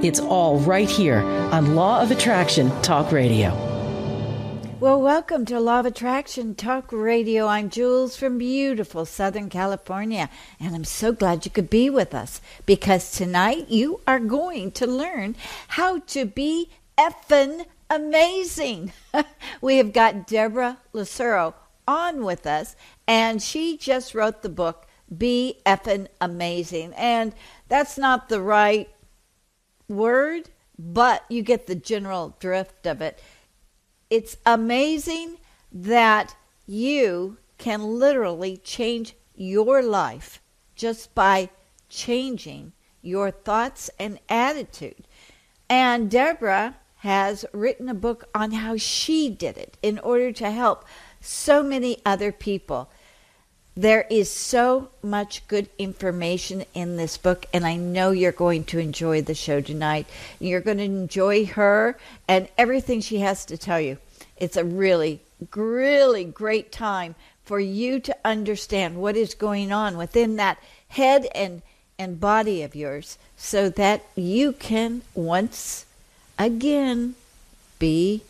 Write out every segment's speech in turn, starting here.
It's all right here on Law of Attraction Talk Radio. Well, welcome to Law of Attraction Talk Radio. I'm Jules from beautiful Southern California, and I'm so glad you could be with us because tonight you are going to learn how to be effing amazing. we have got Deborah Lucero on with us, and she just wrote the book Be Effing Amazing. And that's not the right word, but you get the general drift of it. It's amazing that you can literally change your life just by changing your thoughts and attitude. And Deborah has written a book on how she did it in order to help so many other people. There is so much good information in this book, and I know you're going to enjoy the show tonight. You're going to enjoy her and everything she has to tell you. It's a really, really great time for you to understand what is going on within that head and, and body of yours so that you can once again be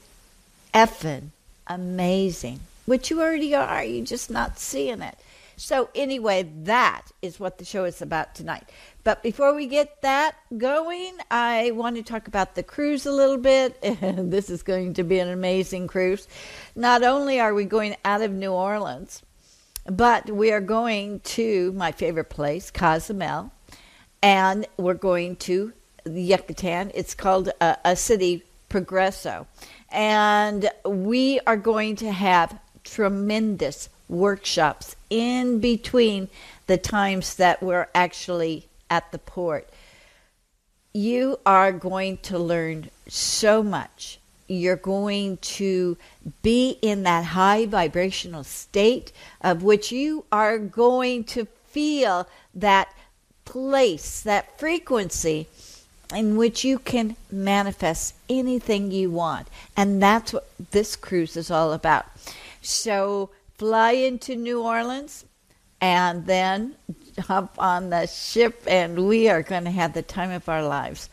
effing amazing, which you already are. You're just not seeing it. So, anyway, that is what the show is about tonight. But before we get that going, I want to talk about the cruise a little bit. this is going to be an amazing cruise. Not only are we going out of New Orleans, but we are going to my favorite place, Cozumel, and we're going to Yucatan. It's called a, city Progreso. And we are going to have tremendous workshops in between the times that we're actually at the port. You are going to learn so much. You're going to be in that high vibrational state of which you are going to feel that place, that frequency in which you can manifest anything you want. And that's what this cruise is all about. So fly into New Orleans and then hop on the ship, and we are going to have the time of our lives.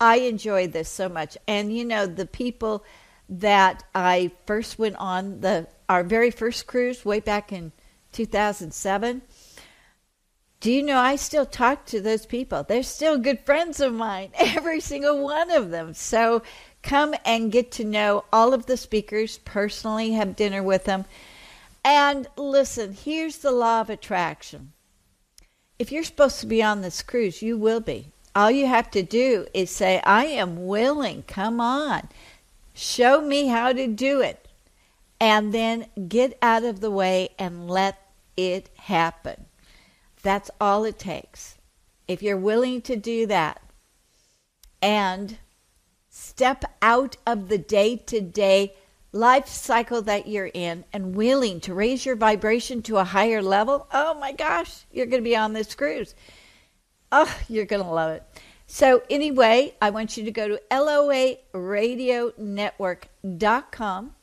I enjoyed this so much. And you know, the people that I first went on the our very first cruise way back in 2007 do you know I still talk to those people? They're still good friends of mine, every single one of them. So come and get to know all of the speakers personally, have dinner with them. And listen, here's the law of attraction. If you're supposed to be on this cruise, you will be. All you have to do is say, I am willing. Come on. Show me how to do it. And then get out of the way and let it happen. That's all it takes. If you're willing to do that and step out of the day to day life cycle that you're in and willing to raise your vibration to a higher level, oh my gosh, you're going to be on this cruise. Oh, you're going to love it. So, anyway, I want you to go to loaradionetwork.com,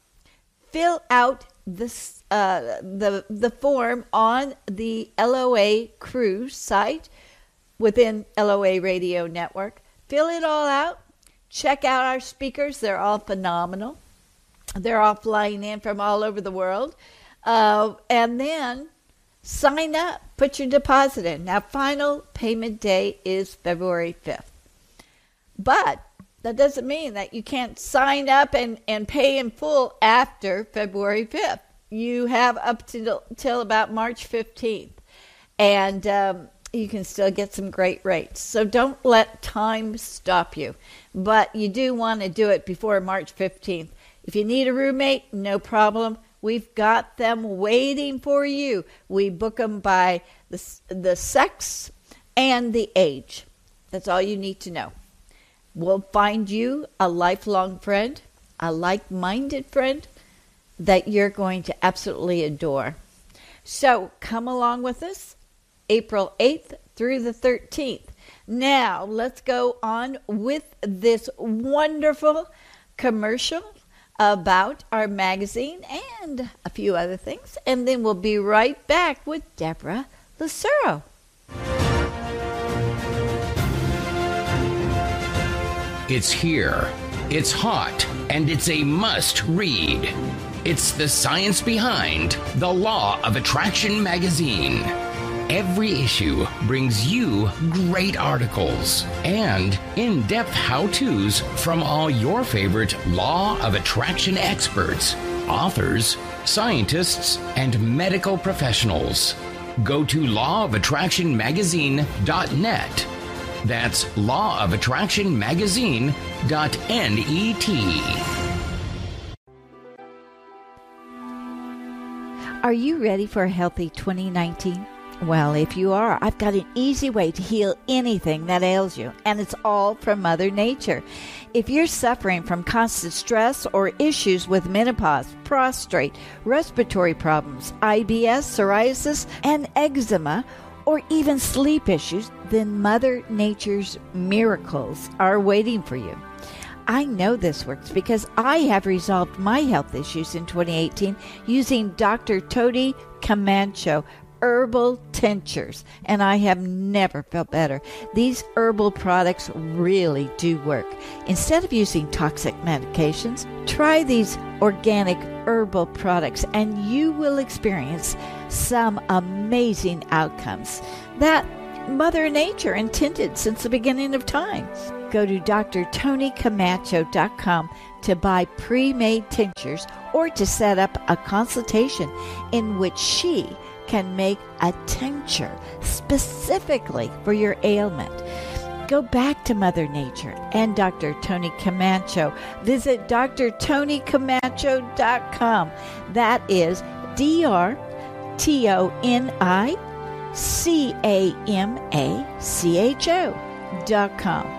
fill out this, uh, the, the form on the LOA cruise site within LOA Radio Network. Fill it all out. Check out our speakers, they're all phenomenal. They're all flying in from all over the world. Uh, and then sign up, put your deposit in. Now, final payment day is February 5th. But that doesn't mean that you can't sign up and, and pay in full after February 5th. You have up to till about March 15th. And um, you can still get some great rates. So don't let time stop you. But you do want to do it before March 15th if you need a roommate, no problem. We've got them waiting for you. We book them by the, the sex and the age. That's all you need to know. We'll find you a lifelong friend, a like minded friend that you're going to absolutely adore. So come along with us April 8th through the 13th. Now, let's go on with this wonderful commercial about our magazine and a few other things, and then we'll be right back with Deborah Lucero. It's here, it's hot, and it's a must read. It's the science behind The Law of Attraction magazine. Every issue brings you great articles and in depth how to's from all your favorite Law of Attraction experts, authors, scientists, and medical professionals. Go to lawofattractionmagazine.net. That's lawofattractionmagazine.net. Are you ready for a healthy 2019? Well, if you are, I've got an easy way to heal anything that ails you, and it's all from Mother Nature. If you're suffering from constant stress or issues with menopause, prostrate, respiratory problems, IBS, psoriasis, and eczema, or even sleep issues, then Mother Nature's miracles are waiting for you. I know this works because I have resolved my health issues in 2018 using Dr. Toni Camacho herbal tinctures, and I have never felt better. These herbal products really do work. Instead of using toxic medications, try these organic herbal products, and you will experience some amazing outcomes that Mother Nature intended since the beginning of time. Go to drtonicamacho.com to buy pre made tinctures or to set up a consultation in which she can make a tincture specifically for your ailment. Go back to Mother Nature and Dr. Toni Camacho. Visit drtonicamacho.com. That is D R T O N I C A M A C H O dot com.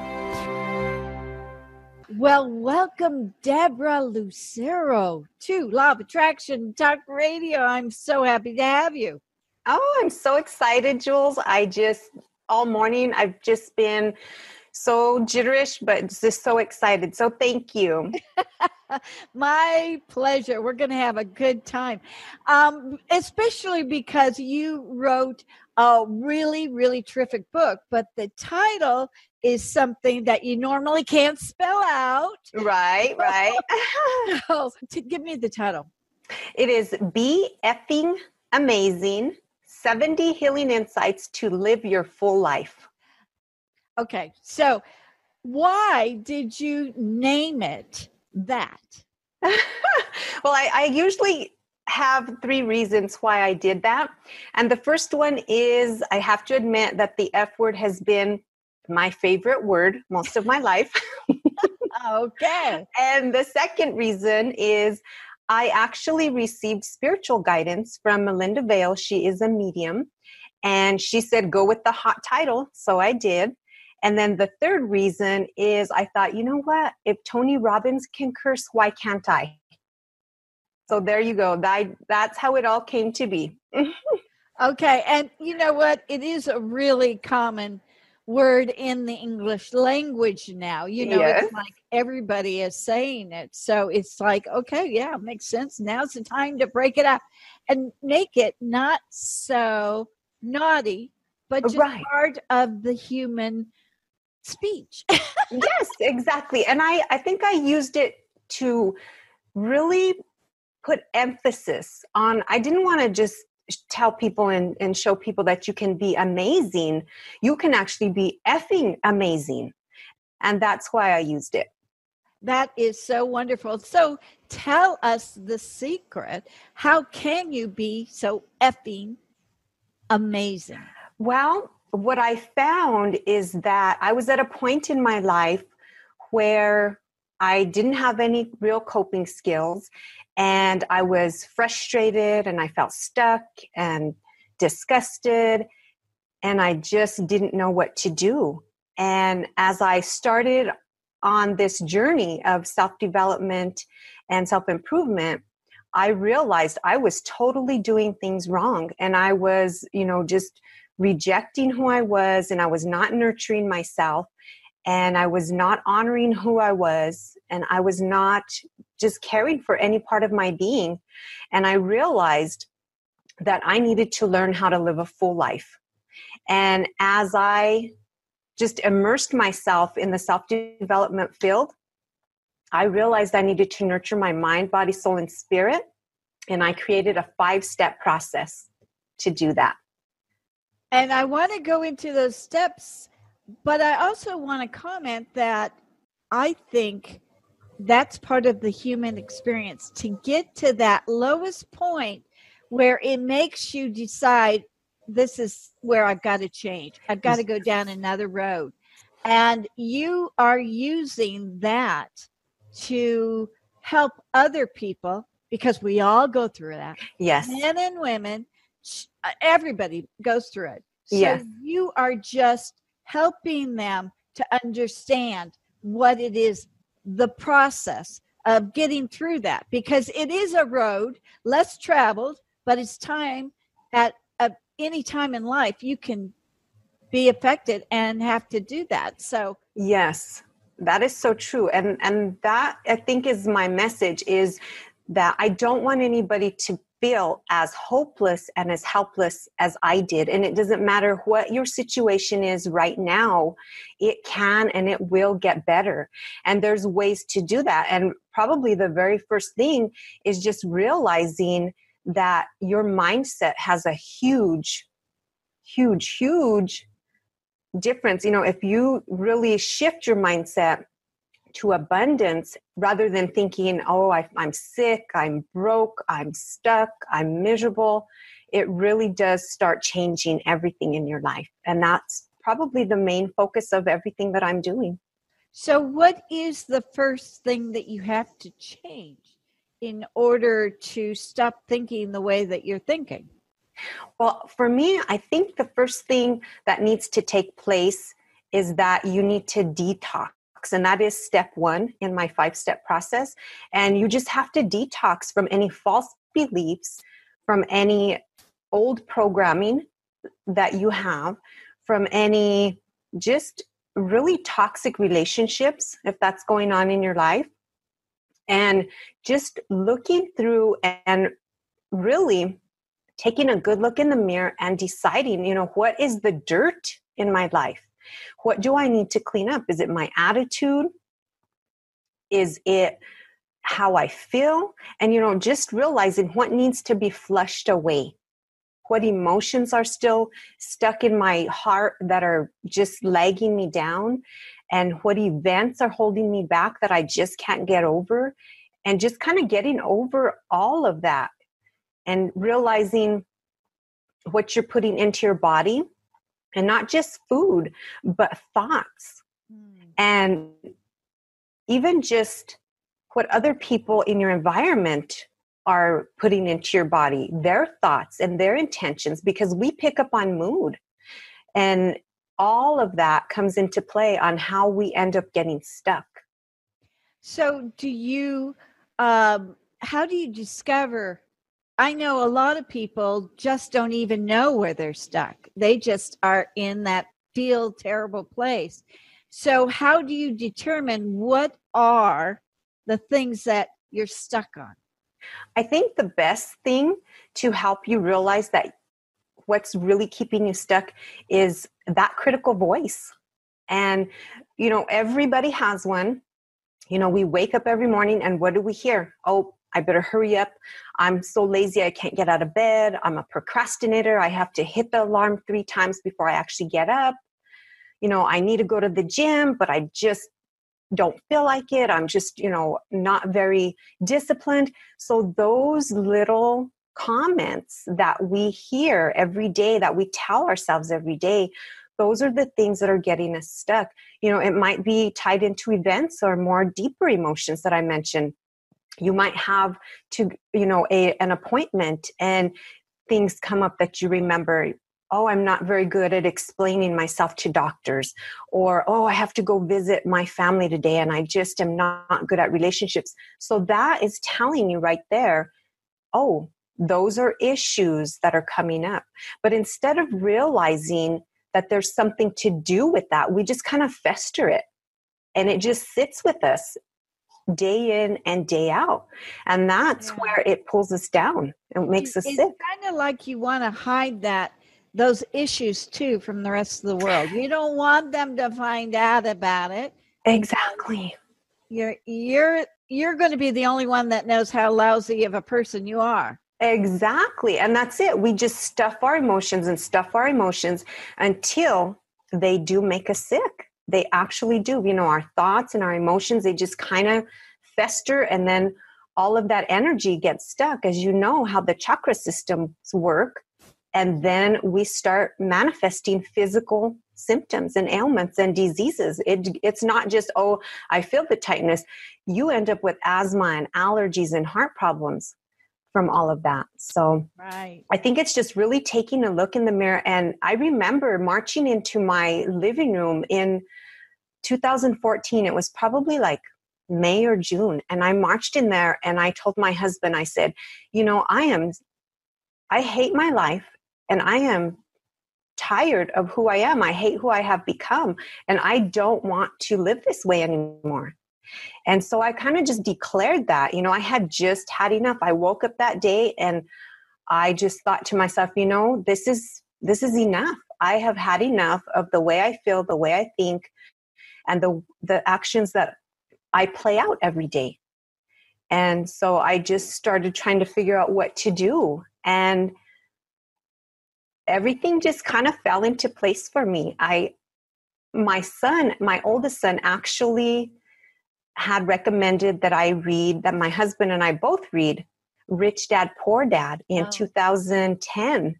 Well, welcome, Deborah Lucero to Law of Attraction Talk Radio. I'm so happy to have you. Oh, I'm so excited, Jules. I just, all morning, I've just been so jitterish, but just so excited. So thank you. My pleasure. We're going to have a good time, um, especially because you wrote a really, really terrific book, but the title is something that you normally can't spell out. Right, right. so, to give me the title. It is Be Effing Amazing 70 Healing Insights to Live Your Full Life. Okay, so why did you name it that? well, I, I usually have three reasons why I did that. And the first one is I have to admit that the F word has been my favorite word most of my life. okay. And the second reason is I actually received spiritual guidance from Melinda Vale. She is a medium. And she said, go with the hot title. So I did. And then the third reason is I thought, you know what? If Tony Robbins can curse, why can't I? So there you go. That, that's how it all came to be. okay. And you know what? It is a really common word in the English language now. You know, yes. it's like everybody is saying it. So it's like, okay, yeah, makes sense. Now's the time to break it up and make it not so naughty, but just right. part of the human speech. yes, exactly. And I, I think I used it to really put emphasis on, I didn't want to just tell people and, and show people that you can be amazing. You can actually be effing amazing. And that's why I used it. That is so wonderful. So tell us the secret. How can you be so effing amazing? Well, what I found is that I was at a point in my life where I didn't have any real coping skills and I was frustrated and I felt stuck and disgusted and I just didn't know what to do. And as I started on this journey of self development and self improvement, I realized I was totally doing things wrong. And I was, you know, just rejecting who I was and I was not nurturing myself and I was not honoring who I was and I was not just caring for any part of my being. And I realized that I needed to learn how to live a full life. And as I just immersed myself in the self development field, I realized I needed to nurture my mind, body, soul, and spirit. And I created a five step process to do that. And I want to go into those steps, but I also want to comment that I think that's part of the human experience to get to that lowest point where it makes you decide this is where I've got to change. I've got to go down another road. And you are using that to help other people because we all go through that. Yes. Men and women, everybody goes through it. So yes. you are just helping them to understand what it is, the process of getting through that because it is a road less traveled, but it's time at any time in life you can be affected and have to do that. So, yes, that is so true. And and that I think is my message is that I don't want anybody to feel as hopeless and as helpless as I did. And it doesn't matter what your situation is right now, it can and it will get better. And there's ways to do that. And probably the very first thing is just realizing that your mindset has a huge, huge, huge difference. You know, if you really shift your mindset to abundance rather than thinking, oh, I, am sick, I'm broke, I'm stuck, I'm miserable, it really does start changing everything in your life. And that's probably the main focus of everything that I'm doing. So, what is the first thing that you have to change in order to stop thinking the way that you're thinking? Well, for me, I think the first thing that needs to take place is that you need to detox and that is step one in my five step process. And you just have to detox from any false beliefs, from any old programming that you have, from any just really toxic relationships, if that's going on in your life. And just looking through and really taking a good look in the mirror and deciding, you know, what is the dirt in my life? What do I need to clean up? Is it my attitude? Is it how I feel? And, you know, just realizing what needs to be flushed away. What emotions are still stuck in my heart that are just lagging me down? And what events are holding me back that I just can't get over? And just kind of getting over all of that and realizing what you're putting into your body and not just food but thoughts. Mm. and even just what other people in your environment are putting into your body their thoughts and their intentions because we pick up on mood. And all of that comes into play on how we end up getting stuck. So do you um, how do you discover I know a lot of people just don't even know where they're stuck. They just are in that feel terrible place. So, how do you determine what are the things that you're stuck on? I think the best thing to help you realize that what's really keeping you stuck is that critical voice. And, you know, everybody has one. You know, we wake up every morning and what do we hear? Oh, I better hurry up. I'm so lazy, I can't get out of bed. I'm a procrastinator. I have to hit the alarm three times before I actually get up. You know, I need to go to the gym, but I just don't feel like it. I'm just, you know, not very disciplined. So, those little comments that we hear every day, that we tell ourselves every day, those are the things that are getting us stuck. You know, it might be tied into events or more deeper emotions that I mentioned you might have to you know a, an appointment and things come up that you remember oh, I'm not very good at explaining myself to doctors, or oh, I have to go visit my family today and I just am not good at relationships. So that is telling you right there, oh, those are issues that are coming up. But instead of realizing that there's something to do with that, we just kind of fester it and it just sits with us day in and day out. And that's yeah. where it pulls us down and makes us it's sick. It's kind of like you want to hide that those issues too from the rest of the world. You don't want them to find out about it. Exactly. You're you're you're going to be the only one that knows how lousy of a person you are. Exactly. And that's it. We just stuff our emotions and stuff our emotions until they do make us sick. They actually do. You know, our thoughts and our emotions, they just kind of fester and then all of that energy gets stuck as you know how the chakra systems work and then we start manifesting physical symptoms and ailments and diseases it, it's not just oh i feel the tightness you end up with asthma and allergies and heart problems from all of that so right. i think it's just really taking a look in the mirror and i remember marching into my living room in 2014 it was probably like may or june and i marched in there and i told my husband i said you know i am i hate my life and I am tired of who I am. I hate who I have become, and I don't want to live this way anymore. And so I kind of just declared that. You know, I had just had enough. I woke up that day and I just thought to myself, you know, this is this is enough. I have had enough of the way I feel, the way I think, and the the actions that I play out every day. And so I just started trying to figure out what to do. And everything just kind of fell into place for me. I my son, my oldest son actually had recommended that I read that my husband and I both read Rich Dad Poor Dad in oh. 2010.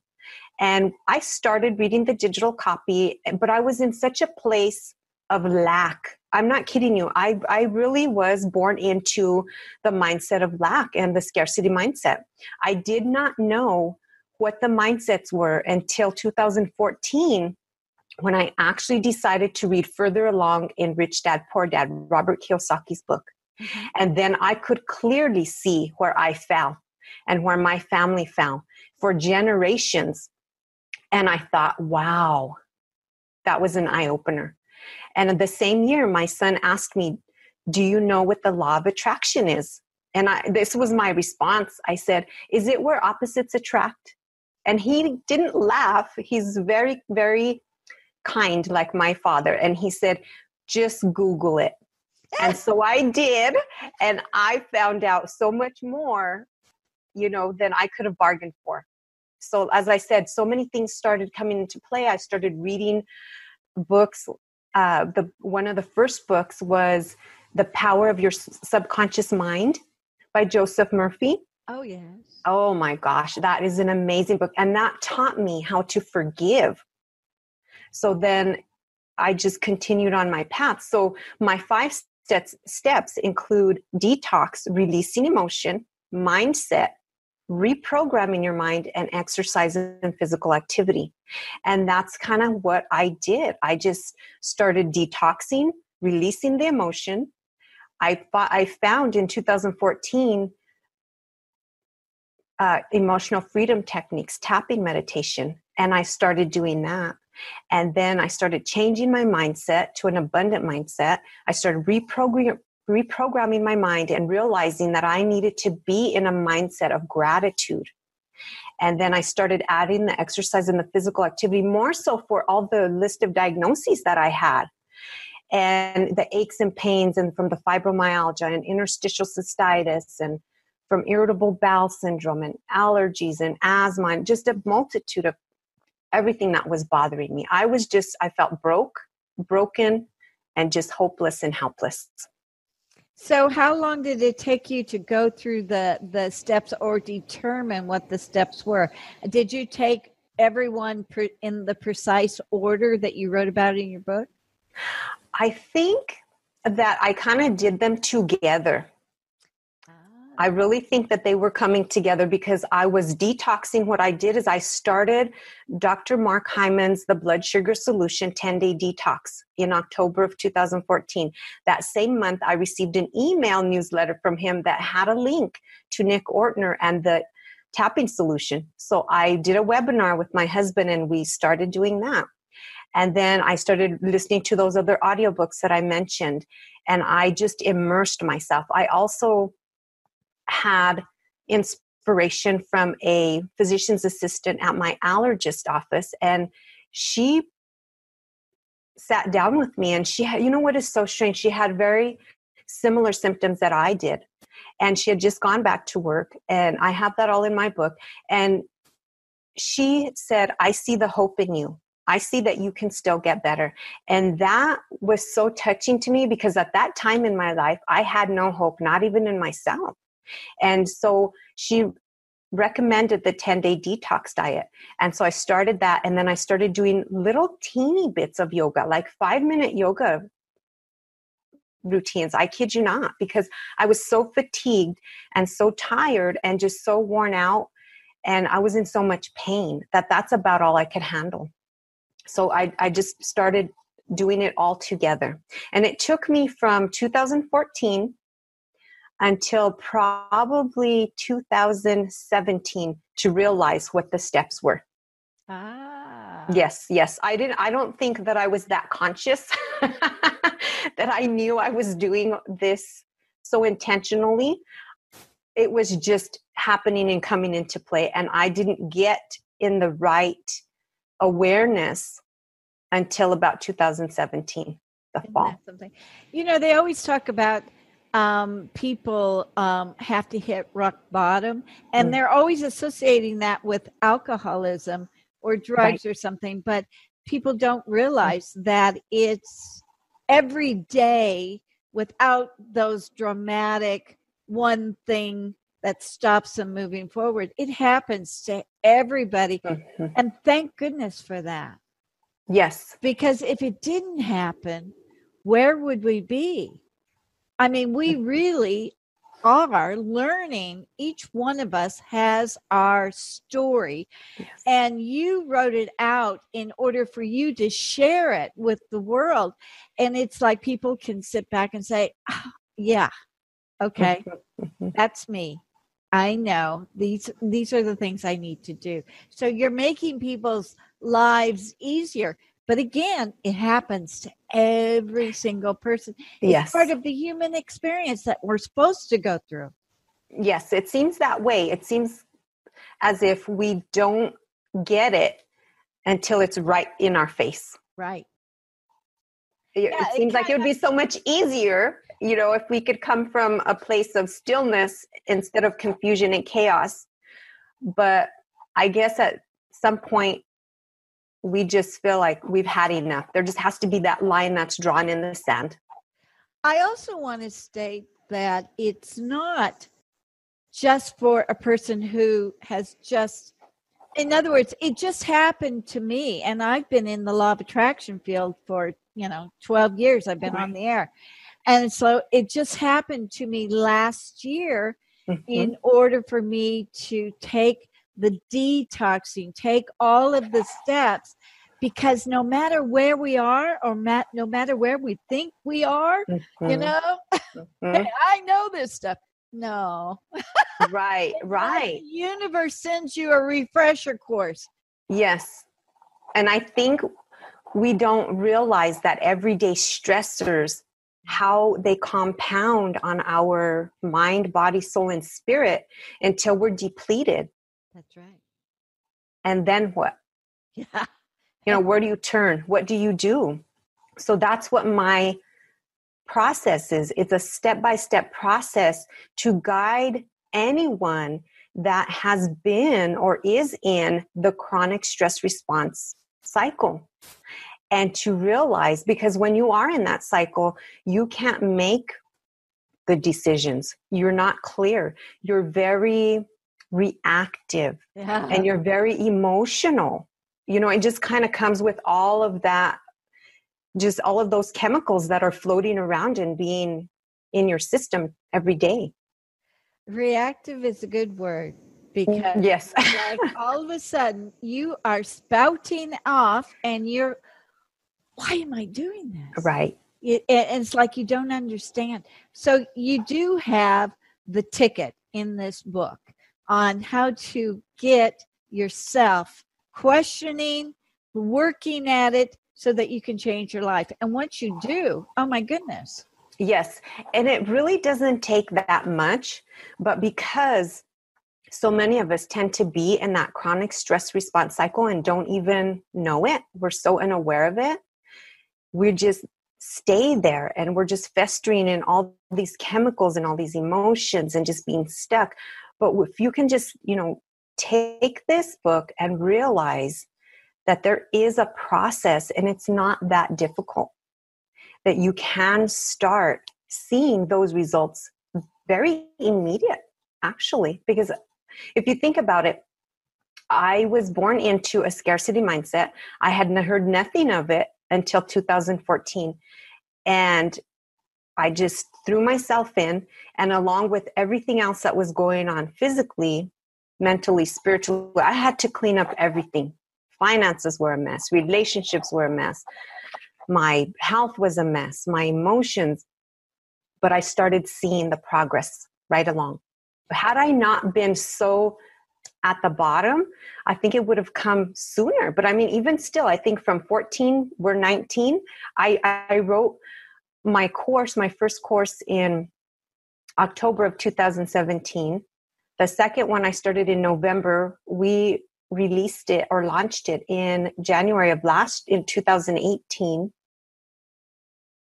And I started reading the digital copy, but I was in such a place of lack. I'm not kidding you. I, I really was born into the mindset of lack and the scarcity mindset. I did not know what the mindsets were until 2014 when I actually decided to read further along in Rich Dad Poor Dad, Robert Kiyosaki's book. Mm-hmm. And then I could clearly see where I fell and where my family fell for generations. And I thought, wow, that was an eye opener. And the same year, my son asked me, Do you know what the law of attraction is? And I, this was my response. I said, Is it where opposites attract? and he didn't laugh he's very very kind like my father and he said just google it and so i did and i found out so much more you know than i could have bargained for so as i said so many things started coming into play i started reading books uh, the one of the first books was the power of your subconscious mind by joseph murphy Oh, yes. Oh my gosh, that is an amazing book. And that taught me how to forgive. So then I just continued on my path. So my five steps, steps include detox, releasing emotion, mindset, reprogramming your mind, and exercise and physical activity. And that's kind of what I did. I just started detoxing, releasing the emotion. I, I found in 2014 uh, emotional freedom techniques, tapping meditation, and I started doing that. And then I started changing my mindset to an abundant mindset. I started reprogramming reprogramming my mind and realizing that I needed to be in a mindset of gratitude. And then I started adding the exercise and the physical activity more so for all the list of diagnoses that I had and the aches and pains and from the fibromyalgia and interstitial cystitis and from irritable bowel syndrome and allergies and asthma and just a multitude of everything that was bothering me. I was just, I felt broke, broken, and just hopeless and helpless. So, how long did it take you to go through the the steps or determine what the steps were? Did you take everyone in the precise order that you wrote about in your book? I think that I kind of did them together. I really think that they were coming together because I was detoxing. What I did is I started Dr. Mark Hyman's The Blood Sugar Solution 10 Day Detox in October of 2014. That same month, I received an email newsletter from him that had a link to Nick Ortner and the tapping solution. So I did a webinar with my husband and we started doing that. And then I started listening to those other audiobooks that I mentioned and I just immersed myself. I also had inspiration from a physician's assistant at my allergist office and she sat down with me and she had you know what is so strange? She had very similar symptoms that i did and she had just gone back to work and i have that all in my book and she said i see the hope in you. I see that you can still get better. And that was so touching to me because at that time in my life i had no hope not even in myself and so she recommended the 10 day detox diet. And so I started that. And then I started doing little teeny bits of yoga, like five minute yoga routines. I kid you not, because I was so fatigued and so tired and just so worn out. And I was in so much pain that that's about all I could handle. So I, I just started doing it all together. And it took me from 2014 until probably 2017 to realize what the steps were. Ah. Yes, yes. I didn't I don't think that I was that conscious that I knew I was doing this so intentionally. It was just happening and coming into play and I didn't get in the right awareness until about 2017 the fall. Something. You know, they always talk about um, people um, have to hit rock bottom, and mm. they're always associating that with alcoholism or drugs right. or something. But people don't realize that it's every day without those dramatic one thing that stops them moving forward. It happens to everybody. Mm-hmm. And thank goodness for that. Yes. Because if it didn't happen, where would we be? I mean, we really are learning. Each one of us has our story, yes. and you wrote it out in order for you to share it with the world. And it's like people can sit back and say, oh, "Yeah, okay, that's me. I know these these are the things I need to do." So you're making people's lives easier. But again, it happens to every single person. It's yes. part of the human experience that we're supposed to go through. Yes, it seems that way. It seems as if we don't get it until it's right in our face. Right. It, yeah, it seems it like it would be so much easier, you know, if we could come from a place of stillness instead of confusion and chaos. But I guess at some point we just feel like we've had enough. There just has to be that line that's drawn in the sand. I also want to state that it's not just for a person who has just, in other words, it just happened to me. And I've been in the law of attraction field for, you know, 12 years. I've been right. on the air. And so it just happened to me last year mm-hmm. in order for me to take the detoxing, take all of the steps because no matter where we are or mat, no matter where we think we are, mm-hmm. you know, mm-hmm. hey, I know this stuff. No. right, right. The universe sends you a refresher course. Yes. And I think we don't realize that everyday stressors how they compound on our mind, body, soul, and spirit until we're depleted. That's right. And then what? Yeah. You know, where do you turn? What do you do? So that's what my process is. It's a step by step process to guide anyone that has been or is in the chronic stress response cycle. And to realize, because when you are in that cycle, you can't make the decisions. You're not clear. You're very reactive yeah. and you're very emotional. You know, it just kind of comes with all of that, just all of those chemicals that are floating around and being in your system every day. reactive is a good word mm, because yes like all of a sudden you are spouting off and you're why am i doing this right it, it's like you don't understand so you do have the ticket in this book on how to get yourself questioning working at it so that you can change your life and once you do oh my goodness yes and it really doesn't take that much but because so many of us tend to be in that chronic stress response cycle and don't even know it. We're so unaware of it. We just stay there and we're just festering in all these chemicals and all these emotions and just being stuck. But if you can just, you know, take this book and realize that there is a process and it's not that difficult, that you can start seeing those results very immediate actually because if you think about it, I was born into a scarcity mindset. I had heard nothing of it until 2014. And I just threw myself in, and along with everything else that was going on physically, mentally, spiritually, I had to clean up everything. Finances were a mess, relationships were a mess, my health was a mess, my emotions. But I started seeing the progress right along had I not been so at the bottom, I think it would have come sooner. But I mean, even still, I think from 14, we're 19. I, I wrote my course, my first course in October of 2017. The second one I started in November. We released it or launched it in January of last in 2018.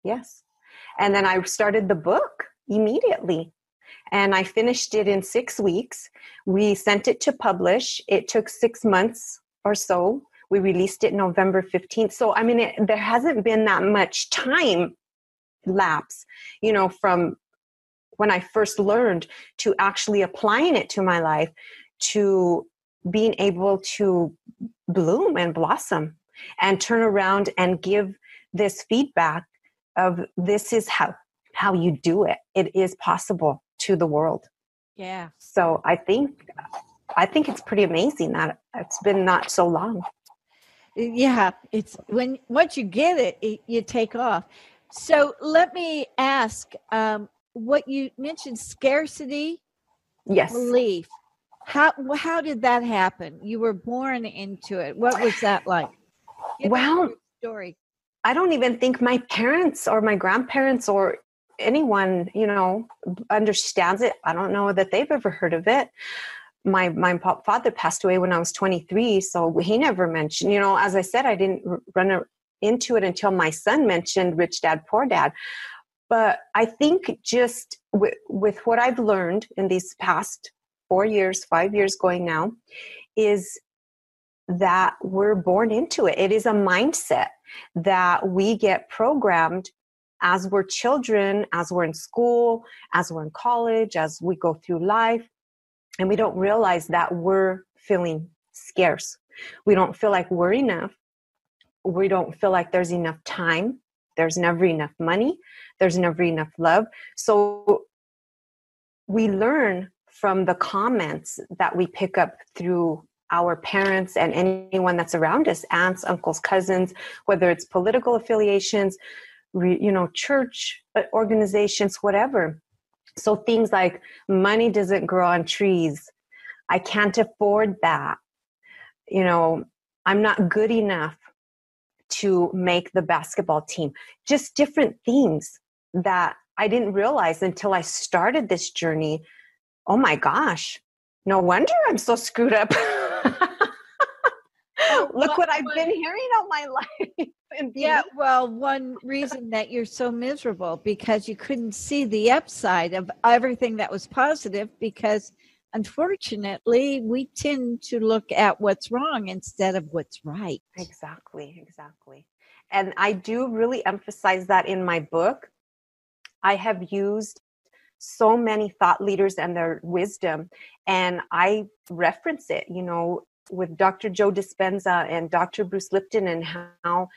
Yes. And then I started the book immediately and I finished it in six weeks. We sent it to publish. It took six months or so. We released it November 15th. So, I mean, it, there hasn't been that much time lapse, you know, from when I first learned to actually applying it to my life to being able to bloom and blossom and turn around and give this feedback of this is how how you do it it is possible to the world. Yeah. So I think I think it's pretty amazing that it's been not so long. Yeah, it's when once you get it, it you take off. So let me ask, um, what you mentioned scarcity, yes, belief. How how did that happen? You were born into it. What was that like? Give well, story. I don't even think my parents or my grandparents or anyone you know understands it i don't know that they've ever heard of it my my father passed away when i was 23 so he never mentioned you know as i said i didn't run into it until my son mentioned rich dad poor dad but i think just with, with what i've learned in these past four years five years going now is that we're born into it it is a mindset that we get programmed as we're children, as we're in school, as we're in college, as we go through life, and we don't realize that we're feeling scarce. We don't feel like we're enough. We don't feel like there's enough time. There's never enough money. There's never enough love. So we learn from the comments that we pick up through our parents and anyone that's around us aunts, uncles, cousins, whether it's political affiliations, you know church uh, organizations whatever so things like money doesn't grow on trees i can't afford that you know i'm not good enough to make the basketball team. Just different things that i didn't realize until i started this journey. Oh my gosh. No wonder i'm so screwed up. Look what i've been hearing all my life yeah, well, one reason that you're so miserable because you couldn't see the upside of everything that was positive because unfortunately we tend to look at what's wrong instead of what's right. Exactly, exactly. And I do really emphasize that in my book. I have used so many thought leaders and their wisdom and I reference it, you know, with Dr. Joe Dispenza and Dr. Bruce Lipton and how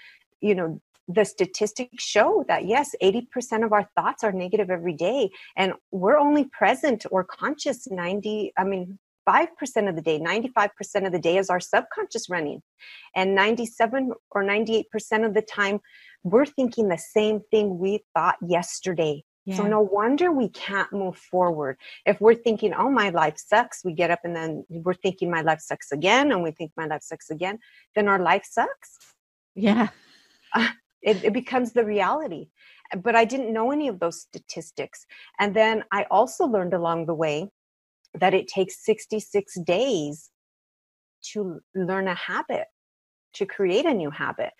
you know the statistics show that yes 80% of our thoughts are negative every day and we're only present or conscious 90 i mean 5% of the day 95% of the day is our subconscious running and 97 or 98% of the time we're thinking the same thing we thought yesterday yeah. So no wonder we can't move forward. If we're thinking, oh, my life sucks, we get up and then we're thinking my life sucks again, and we think my life sucks again, then our life sucks. Yeah. Uh, it, it becomes the reality. But I didn't know any of those statistics. And then I also learned along the way that it takes 66 days to learn a habit, to create a new habit.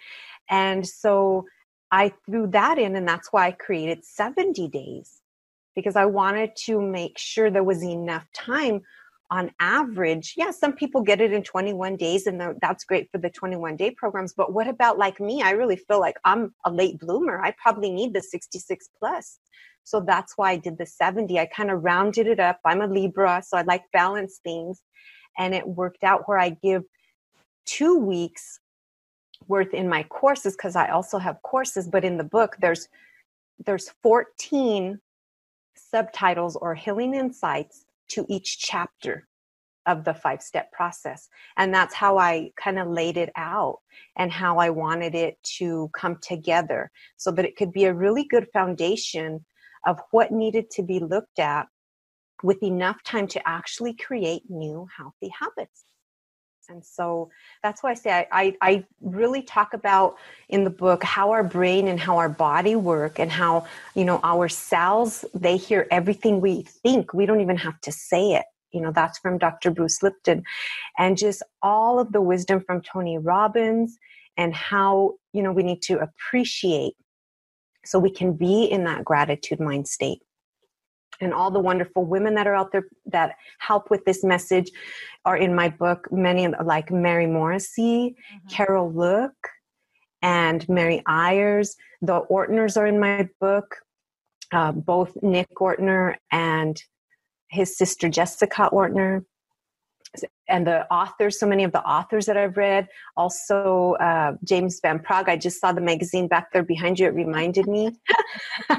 And so I threw that in, and that's why I created 70 days because I wanted to make sure there was enough time on average. Yeah, some people get it in 21 days, and that's great for the 21 day programs. But what about like me? I really feel like I'm a late bloomer. I probably need the 66 plus. So that's why I did the 70. I kind of rounded it up. I'm a Libra, so I like balance things. And it worked out where I give two weeks worth in my courses because I also have courses, but in the book there's there's 14 subtitles or healing insights to each chapter of the five step process. And that's how I kind of laid it out and how I wanted it to come together so that it could be a really good foundation of what needed to be looked at with enough time to actually create new healthy habits. And so that's why I say I, I, I, really talk about in the book how our brain and how our body work and how, you know, our cells, they hear everything we think. We don't even have to say it. You know, that's from Dr. Bruce Lipton. And just all of the wisdom from Tony Robbins and how, you know, we need to appreciate so we can be in that gratitude mind state and all the wonderful women that are out there that help with this message are in my book. Many like Mary Morrissey, mm-hmm. Carol Look, and Mary Ayers. The Ortners are in my book. Uh, both Nick Ortner and his sister Jessica Ortner and the authors, so many of the authors that I've read. Also, uh, James Van Praagh. I just saw the magazine back there behind you. It reminded me.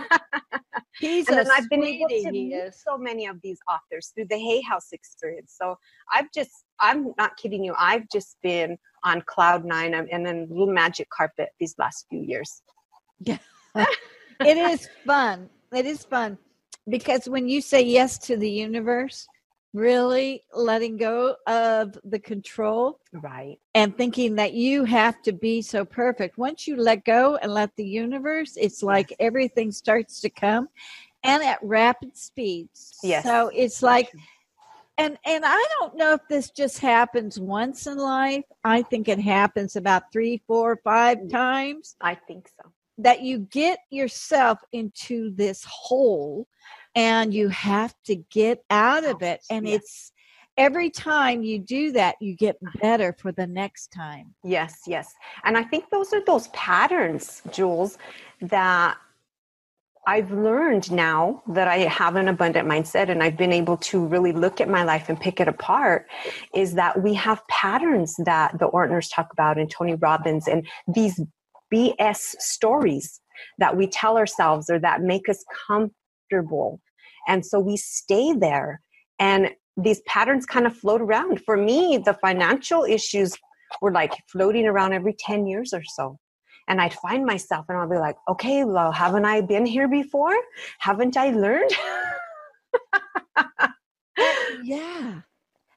He's and I've been able to meet so many of these authors through the Hay House experience. So I've just, I'm not kidding you. I've just been on cloud nine and then little magic carpet these last few years. Yeah, it is fun. It is fun because when you say yes to the universe, really letting go of the control right. and thinking that you have to be so perfect. Once you let go and let the universe it's like everything starts to come and at rapid speeds. Yes. So it's like and and i don't know if this just happens once in life. I think it happens about three four five mm. times i think so. that you get yourself into this hole and you have to get out of it and yes. it's every time you do that you get better for the next time yes yes and i think those are those patterns jules that I've learned now that I have an abundant mindset and I've been able to really look at my life and pick it apart is that we have patterns that the Ortners talk about and Tony Robbins and these BS stories that we tell ourselves or that make us comfortable and so we stay there. And these patterns kind of float around. For me, the financial issues were like floating around every 10 years or so. And I'd find myself and I'll be like, okay, well, haven't I been here before? Haven't I learned? yeah.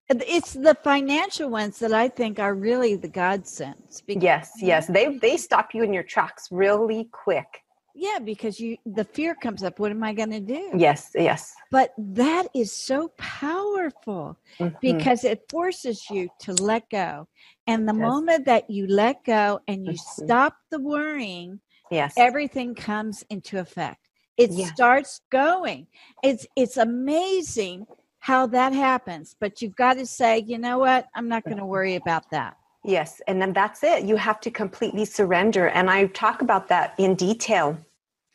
It's the financial ones that I think are really the godsends. Yes, yes. They they stop you in your tracks really quick. Yeah, because you the fear comes up. What am I going to do? Yes, yes. But that is so powerful mm-hmm. because it forces you to let go. And the yes. moment that you let go and you mm-hmm. stop the worrying, yes, everything comes into effect. It yes. starts going. It's it's amazing how that happens. But you've got to say, you know what? I'm not going to worry about that. Yes, and then that's it. You have to completely surrender. And I talk about that in detail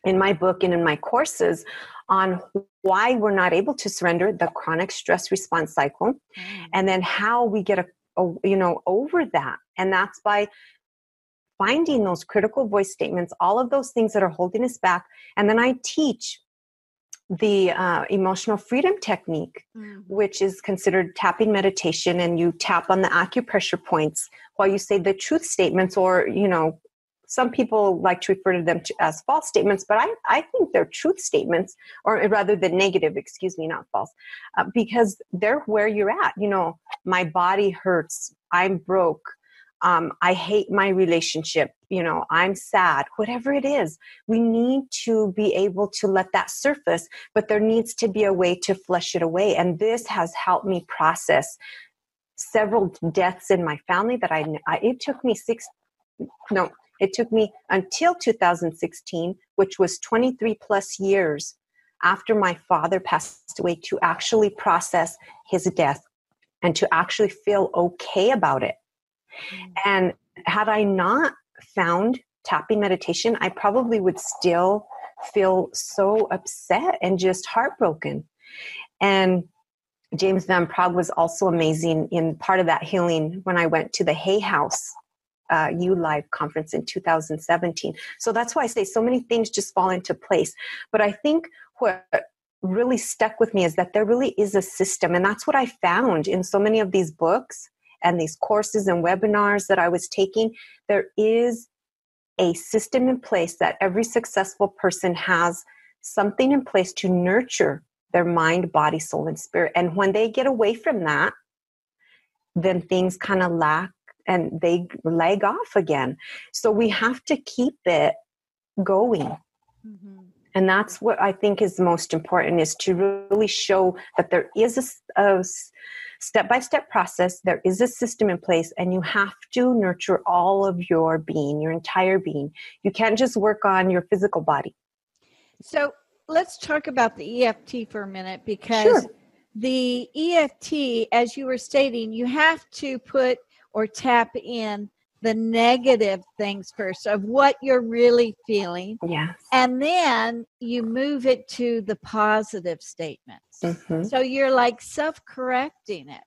in my book and in my courses on why we're not able to surrender the chronic stress response cycle mm. and then how we get a, a, you know over that and that's by finding those critical voice statements, all of those things that are holding us back. And then I teach the uh, emotional freedom technique, mm-hmm. which is considered tapping meditation, and you tap on the acupressure points while you say the truth statements, or you know, some people like to refer to them to, as false statements, but I, I think they're truth statements, or rather the negative, excuse me, not false, uh, because they're where you're at. You know, my body hurts, I'm broke, um, I hate my relationship, you know, I'm sad, whatever it is. We need to be able to let that surface, but there needs to be a way to flush it away. And this has helped me process several deaths in my family that I, I it took me six, no, it took me until 2016, which was 23 plus years after my father passed away to actually process his death and to actually feel okay about it. Mm. And had I not found tapping meditation, I probably would still feel so upset and just heartbroken. And James Van Praagh was also amazing in part of that healing when I went to the Hay House uh, U Live conference in 2017. So that's why I say so many things just fall into place. But I think what really stuck with me is that there really is a system. And that's what I found in so many of these books and these courses and webinars that I was taking. There is a system in place that every successful person has something in place to nurture their mind, body, soul, and spirit. And when they get away from that, then things kind of lack and they lag off again. So we have to keep it going. Mm-hmm. And that's what I think is most important is to really show that there is a, a step by step process. There is a system in place, and you have to nurture all of your being, your entire being. You can't just work on your physical body. So let's talk about the EFT for a minute because sure. the EFT, as you were stating, you have to put or tap in the negative things first of what you're really feeling. Yes. And then you move it to the positive statements. Mm-hmm. So you're like self correcting it.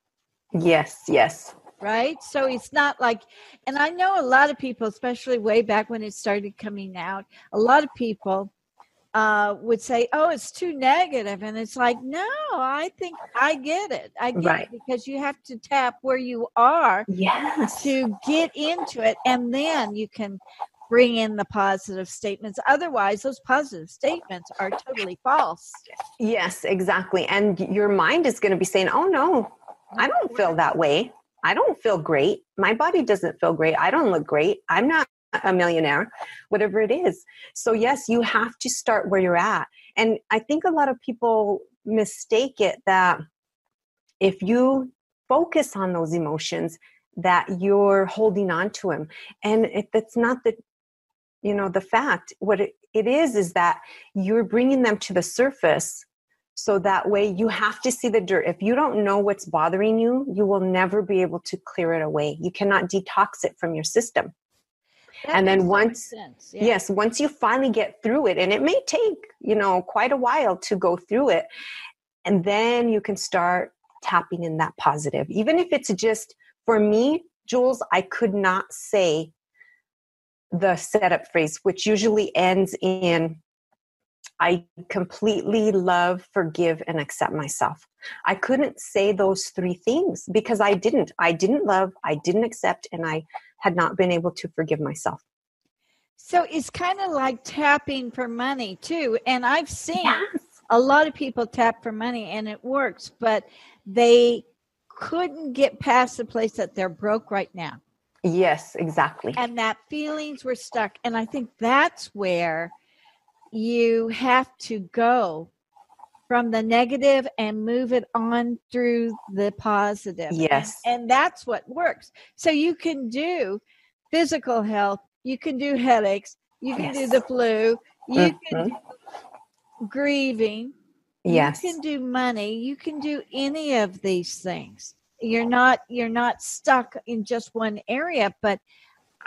Yes, yes. Right? So it's not like, and I know a lot of people, especially way back when it started coming out, a lot of people uh, would say, "Oh, it's too negative," and it's like, no, I think I get it. I get right. it because you have to tap where you are, yes, to get into it, and then you can bring in the positive statements. Otherwise, those positive statements are totally false. Yes, exactly. And your mind is going to be saying, "Oh no, I don't feel that way. I don't feel great. My body doesn't feel great. I don't look great. I'm not a millionaire, whatever it is. So, yes, you have to start where you're at. And I think a lot of people mistake it that if you focus on those emotions, that you're holding on to them. And that's not the, you know, the fact. What it is, is that you're bringing them to the surface so that way you have to see the dirt. If you don't know what's bothering you, you will never be able to clear it away. You cannot detox it from your system. That and then once yeah. yes once you finally get through it and it may take you know quite a while to go through it and then you can start tapping in that positive even if it's just for me jules i could not say the setup phrase which usually ends in I completely love, forgive, and accept myself. I couldn't say those three things because I didn't. I didn't love, I didn't accept, and I had not been able to forgive myself. So it's kind of like tapping for money too. And I've seen yes. a lot of people tap for money and it works, but they couldn't get past the place that they're broke right now. Yes, exactly. And that feelings were stuck. And I think that's where you have to go from the negative and move it on through the positive. Yes. And, that's what works. So you can do physical health, you can do headaches, you can yes. do the flu, you mm-hmm. can do grieving, yes. you can do money, you can do any of these things. You're not you're not stuck in just one area, but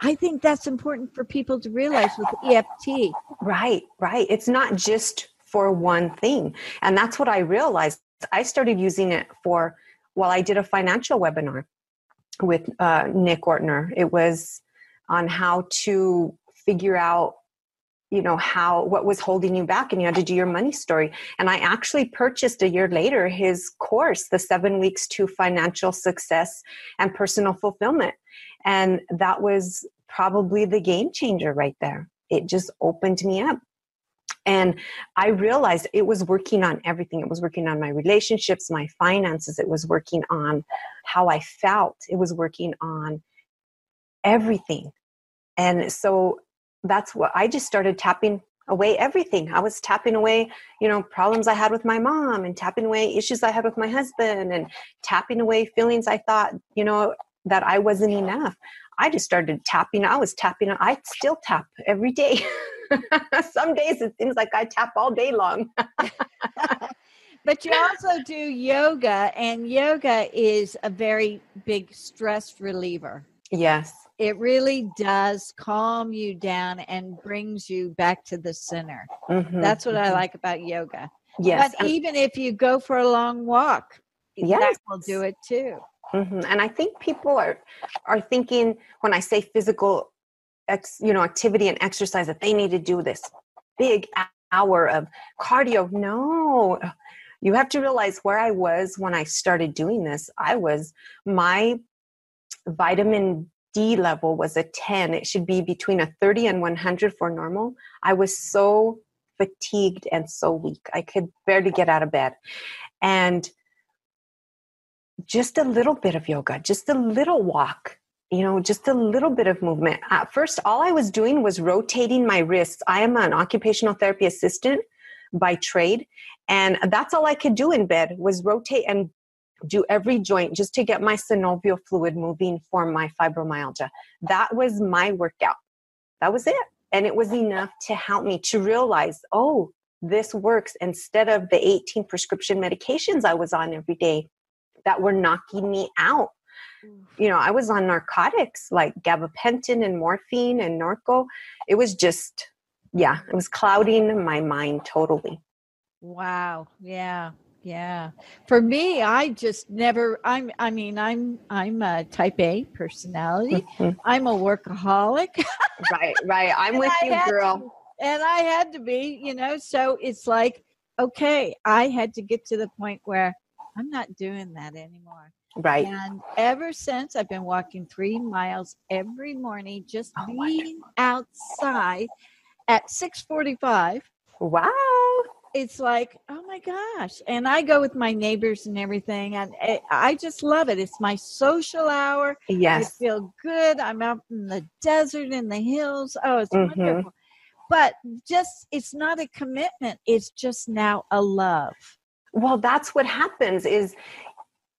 I think that's important for people to realize with EFT. Right, right. It's not just for one thing. And that's what I realized. I started using it for, well, I did a financial webinar with uh, Nick Ortner. It was on how to figure out you know how what was holding you back and you had to do your money story and i actually purchased a year later his course the seven weeks to financial success and personal fulfillment and that was probably the game changer right there it just opened me up and I realized it was working on everything. It was working on my relationships, my finances. It was working on how I felt. It was working on everything. And so that's what I just started tapping away everything. I was tapping away, you know, problems I had with my mom and tapping away issues I had with my husband and tapping away feelings I thought, you know, that I wasn't enough. I just started tapping. I was tapping. I still tap every day. Some days it seems like I tap all day long. but you also do yoga, and yoga is a very big stress reliever. Yes. It really does calm you down and brings you back to the center. Mm-hmm. That's what mm-hmm. I like about yoga. Yes. But even if you go for a long walk, yes. that will do it too. Mm-hmm. And I think people are are thinking when I say physical, ex, you know, activity and exercise that they need to do this big hour of cardio. No, you have to realize where I was when I started doing this. I was my vitamin D level was a 10. It should be between a 30 and 100 for normal. I was so fatigued and so weak. I could barely get out of bed. And just a little bit of yoga, just a little walk, you know, just a little bit of movement. At first, all I was doing was rotating my wrists. I am an occupational therapy assistant by trade, and that's all I could do in bed was rotate and do every joint just to get my synovial fluid moving for my fibromyalgia. That was my workout. That was it. And it was enough to help me to realize, oh, this works instead of the 18 prescription medications I was on every day that were knocking me out. You know, I was on narcotics like gabapentin and morphine and Norco. It was just, yeah, it was clouding my mind totally. Wow. Yeah. Yeah. For me, I just never I'm I mean, I'm I'm a type A personality. Mm-hmm. I'm a workaholic. right, right. I'm with you, girl. To, and I had to be, you know, so it's like okay, I had to get to the point where I'm not doing that anymore. Right. And ever since I've been walking three miles every morning, just oh, being outside at 645. Wow. It's like, oh my gosh. And I go with my neighbors and everything. And it, I just love it. It's my social hour. Yes. I feel good. I'm out in the desert, in the hills. Oh, it's mm-hmm. wonderful. But just, it's not a commitment. It's just now a love well that's what happens is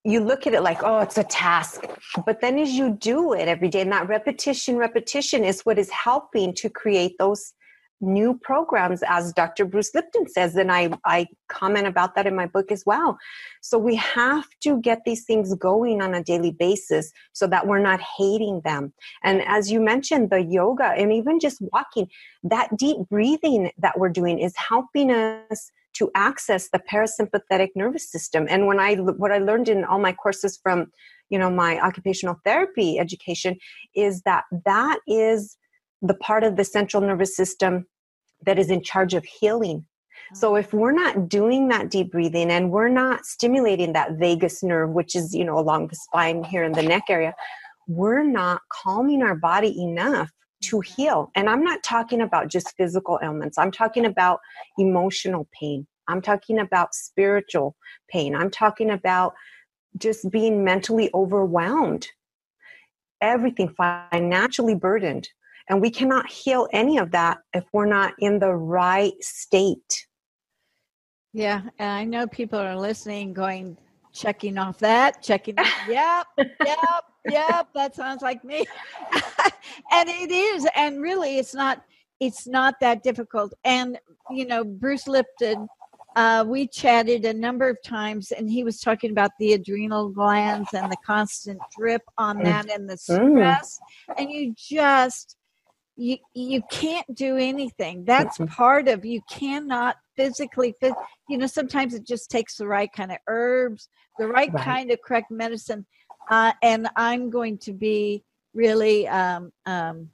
you look at it like oh it's a task. But then as you do it every day and that repetition repetition is what is helping to create those new programs as dr bruce lipton says and i i comment about that in my book as well. So we have to get these things going on a daily basis so that we're not hating them. And as you mentioned the yoga and even just walking that deep breathing that we're doing is helping us to access the parasympathetic nervous system. And when i what i learned in all my courses from you know my occupational therapy education is that that is the part of the central nervous system that is in charge of healing. So mm. if we're not doing that deep breathing and we're not stimulating that vagus nerve which is you know along the spine here in the neck area we're not calming our body enough to heal. And I'm not talking about just physical ailments, I'm talking about emotional pain. I'm talking about spiritual pain. I'm talking about just being mentally overwhelmed, everything financially burdened. And we cannot heal any of that if we're not in the right state. Yeah, and I know people are listening, going, checking off that, checking, yep, yep, yep, that sounds like me. and it is, and really, it's not, it's not that difficult. And you know, Bruce Lipton, uh, we chatted a number of times, and he was talking about the adrenal glands and the constant drip on mm. that and the mm. stress, and you just you you can't do anything that's part of you cannot physically you know sometimes it just takes the right kind of herbs the right, right. kind of correct medicine uh, and i'm going to be really um, um,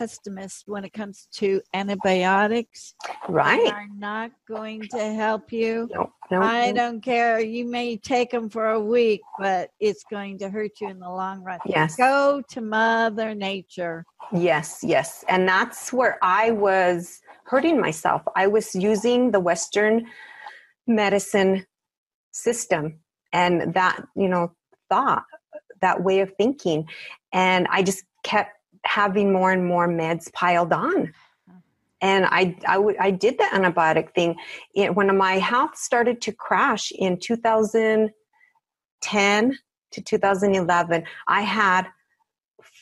pessimist when it comes to antibiotics. Right. They are not going to help you. No, no, I no. don't care. You may take them for a week, but it's going to hurt you in the long run. Yes. Go to Mother Nature. Yes, yes. And that's where I was hurting myself. I was using the Western medicine system and that, you know, thought, that way of thinking. And I just kept having more and more meds piled on. And I, I, did the antibiotic thing. It, when my health started to crash in 2010 to 2011, I had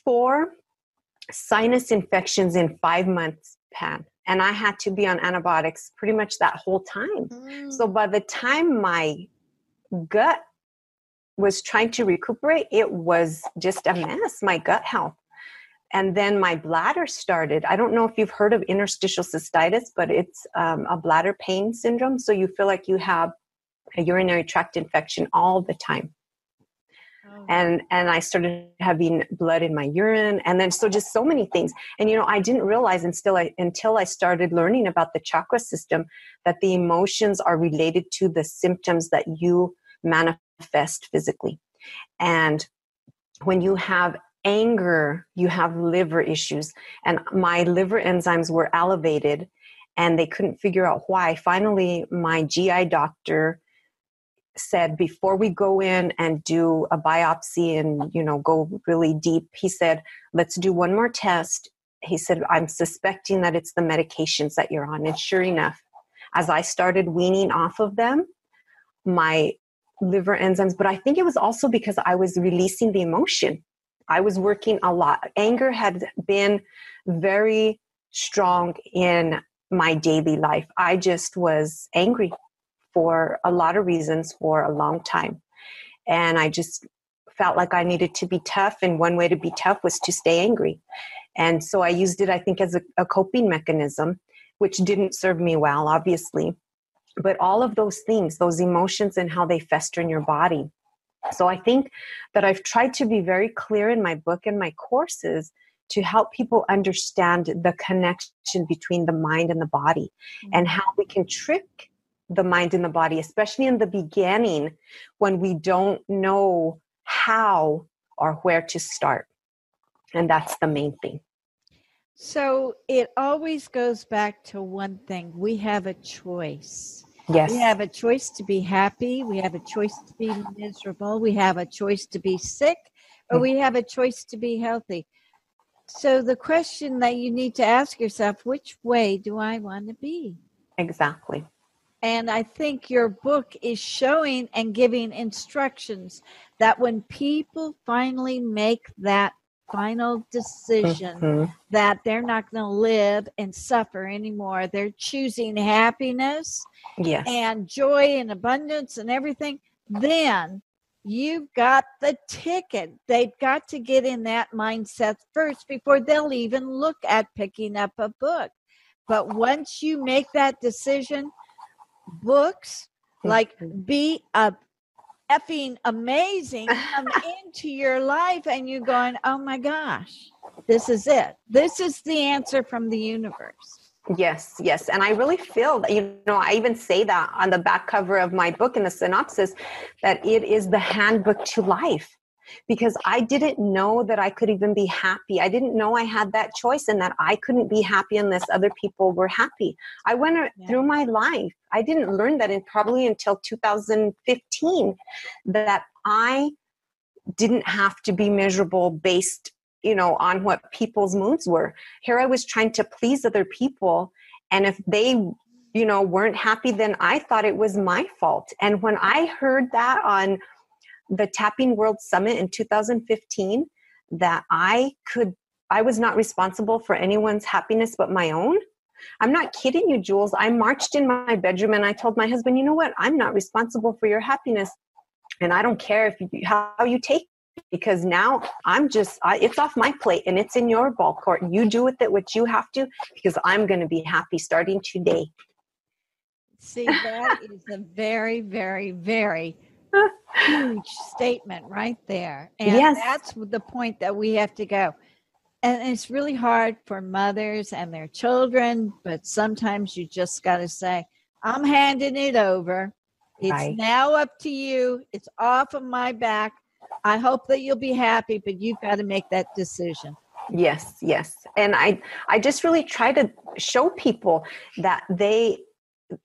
four sinus infections in five months, Pat. And I had to be on antibiotics pretty much that whole time. Mm. So by the time my gut was trying to recuperate, it was just a mess, my gut health. And then my bladder started. I don't know if you've heard of interstitial cystitis, but it's um, a bladder pain syndrome. So you feel like you have a urinary tract infection all the time Oh, and and i started having blood in my urine and then so just so many things and you know i didn't realize until i until i started learning about the chakra system that the emotions are related to the symptoms that you manifest physically and when you have anger you have liver issues. And my liver enzymes were elevated and they couldn't figure out why. Finally my gi doctor said before we go in and do a biopsy and you know go really deep he said let's do one more test. He said i'm suspecting that it's the medications that you're on. And sure enough as i started weaning off of them my liver enzymes but i think it was also because i was releasing the emotion i was working a lot anger had been very strong in my daily life i just was angry for a lot of reasons for a long time. And I just felt like I needed to be tough. And one way to be tough was to stay angry. And so I used it, I think, as a, a coping mechanism, which didn't serve me well, obviously. But all of those things, those emotions and how they fester in your body. So I think that I've tried to be very clear in my book and my courses to help people understand the connection between the mind and the body mm-hmm. and how we can trick the mind and the body, especially in the beginning when we don't know how or where to start. And that's the main thing. So it always goes back to one thing we have a choice. Yes. We have a choice to be happy. We have a choice to be miserable. We have a choice to be sick, or mm. we have a choice to be healthy. So the question that you need to ask yourself which way do I want to be? Exactly. And I think your book is showing and giving instructions that when people finally make that final decision mm-hmm. that they're not going to live and suffer anymore, they're choosing happiness yes. and joy and abundance and everything, then you've got the ticket. They've got to get in that mindset first before they'll even look at picking up a book. But once you make that decision, books like be a effing amazing come into your life and you're going oh my gosh this is it. This is the answer from the universe. Yes yes. And i really feel that you know i even say that on the back cover of my book in the synopsis that it is the handbook to life because I didn't know that I could even be happy. I didn't know I had that choice and that I couldn't be happy unless other people were happy. I went yeah. through my life. I didn't learn that in probably until 2015 that I didn't have to be miserable based you know on what people's moods were here i was trying to please other people and if they you know weren't happy then i thought it was my fault and when i heard that on the Tapping World Summit in 2015 that I could, I was not responsible for anyone's happiness but my own. I'm not kidding you, Jules. I marched in my bedroom and I told my husband, you know what? I'm not responsible for your happiness. And I don't care if you, how you take it because now I'm just, I, it's off my plate and it's in your ball court. You do with it what you have to because I'm going to be happy starting today. See, that is a very, very, very huge statement right there. And yes. that's the point that we have to go. and it's really hard for mothers and their children, but sometimes you just got to say, I'm handing it over. It's right. now up to you. It's off of my back. I hope that you'll be happy, but you've got to make that decision. Yes, yes. And I I just really try to show people that they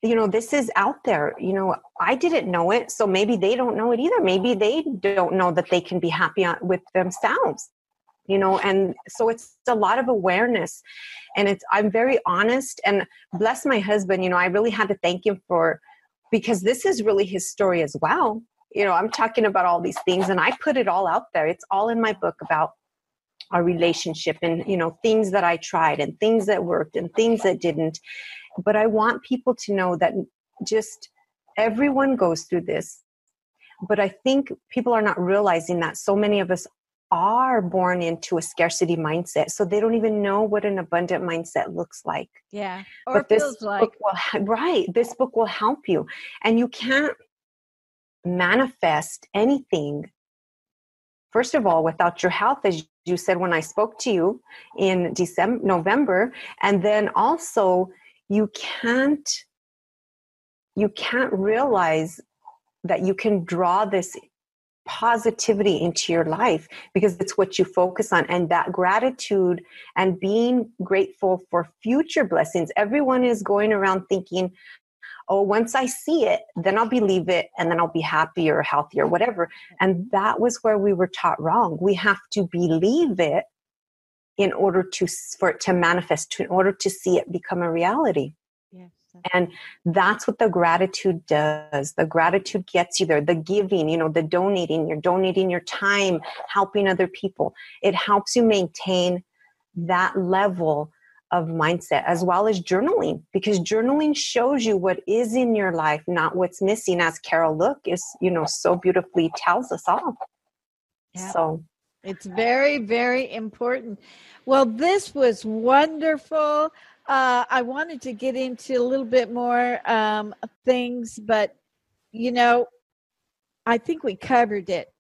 you know this is out there. You know i didn't know it so maybe they don't know it either. Maybe they don't know that they can be happy with themselves you know and so it's a lot of awareness. And it's i'm very honest and bless my husband you know i really had to thank him for because this is really his story as well. You know i'm talking about all these things and i put it all out there. It's all in my book about our relationship and you know things that i tried and things that worked and things that didn't but i want people to know that just everyone goes through this. But i think people are not realizing that so many of us are born into a scarcity mindset. So they don't even know what an abundant mindset looks like. Yeah or but this like. book will right this book will help you. And you can't manifest anything first of all without your health as you said when i spoke to you in december november and then also you can't you can't realize that you can draw this positivity into your life because it's what you focus on. And that gratitude and being grateful for future blessings. Everyone is going around thinking oh once i see it then i'll believe it and then i'll be happier healthier whatever. And that was where we were taught wrong. We have to believe it in order to for it to manifest to, in order to see it become a reality and that's what the gratitude does. The gratitude gets you there. The giving, you know, the donating, you're donating your time, helping other people. It helps you maintain that level of mindset as well as journaling because journaling shows you what is in your life, not what's missing, as Carol Look is, you know, so beautifully tells us all. Yeah. So it's very, very important. Well, this was wonderful. Uh, I wanted to get into a little bit more um, things, but you know, I think we covered it.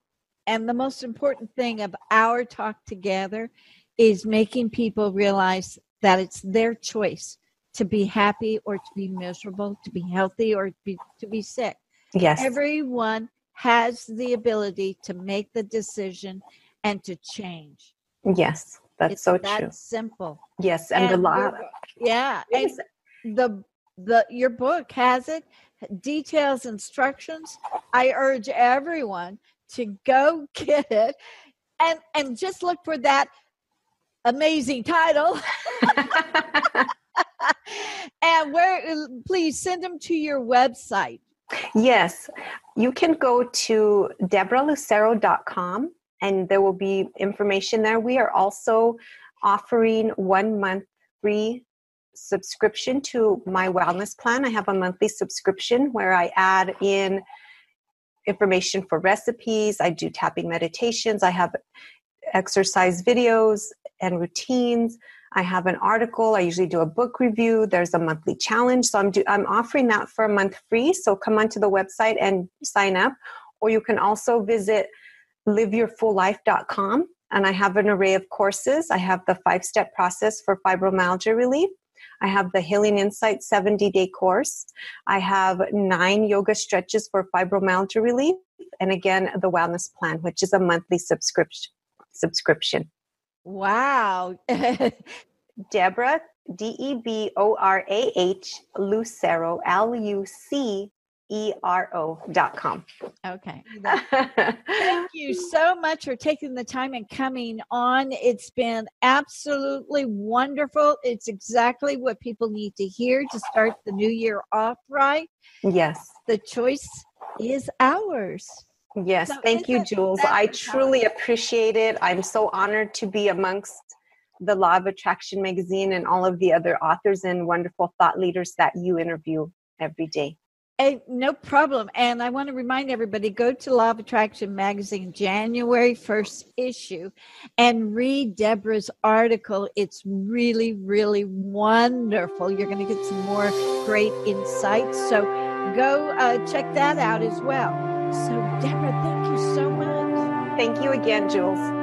And the most important thing of our talk together is making people realize that it's their choice to be happy or to be miserable, to be healthy or to be, to be sick. Yes. Everyone has the ability to make the decision and to change. Yes. That's it's so that true. Simple. Yes, and, and the law. Yeah, yes. and the the your book has it details instructions. I urge everyone to go get it and and just look for that amazing title. and where please send them to your website. Yes, you can go to deborahlucero.com and there will be information there. We are also offering one month free subscription to my wellness plan. I have a monthly subscription where I add in information for recipes, I do tapping meditations, I have exercise videos and routines. I have an article. I usually do a book review. There's a monthly challenge. So I'm do, I'm offering that for a month free. So come onto the website and sign up. Or you can also visit liveyourfulllife.com and I have an array of courses. I have the five step process for fibromyalgia relief. I have the Healing Insight 70 day course. I have nine yoga stretches for fibromyalgia relief. And again, the wellness plan, which is a monthly subscription. subscription. Wow. Deborah, D E B O R A H, Lucero, L U C E-R-O.com. Okay. Thank you so much for taking the time and coming on. It's been absolutely wonderful. It's exactly what people need to hear to start the new year off right. Yes. The choice is ours. Yes. So Thank you, Jules. I truly appreciate it. I'm so honored to be amongst the Law of Attraction magazine and all of the other authors and wonderful thought leaders that you interview every day. Hey, no problem. And I want to remind everybody go to Law of Attraction magazine, January 1st issue, and read Deborah's article. It's really, really wonderful. You're going to get some more great insights. So go uh, check that out as well. So, Deborah, thank you so much. Thank you again, Jules.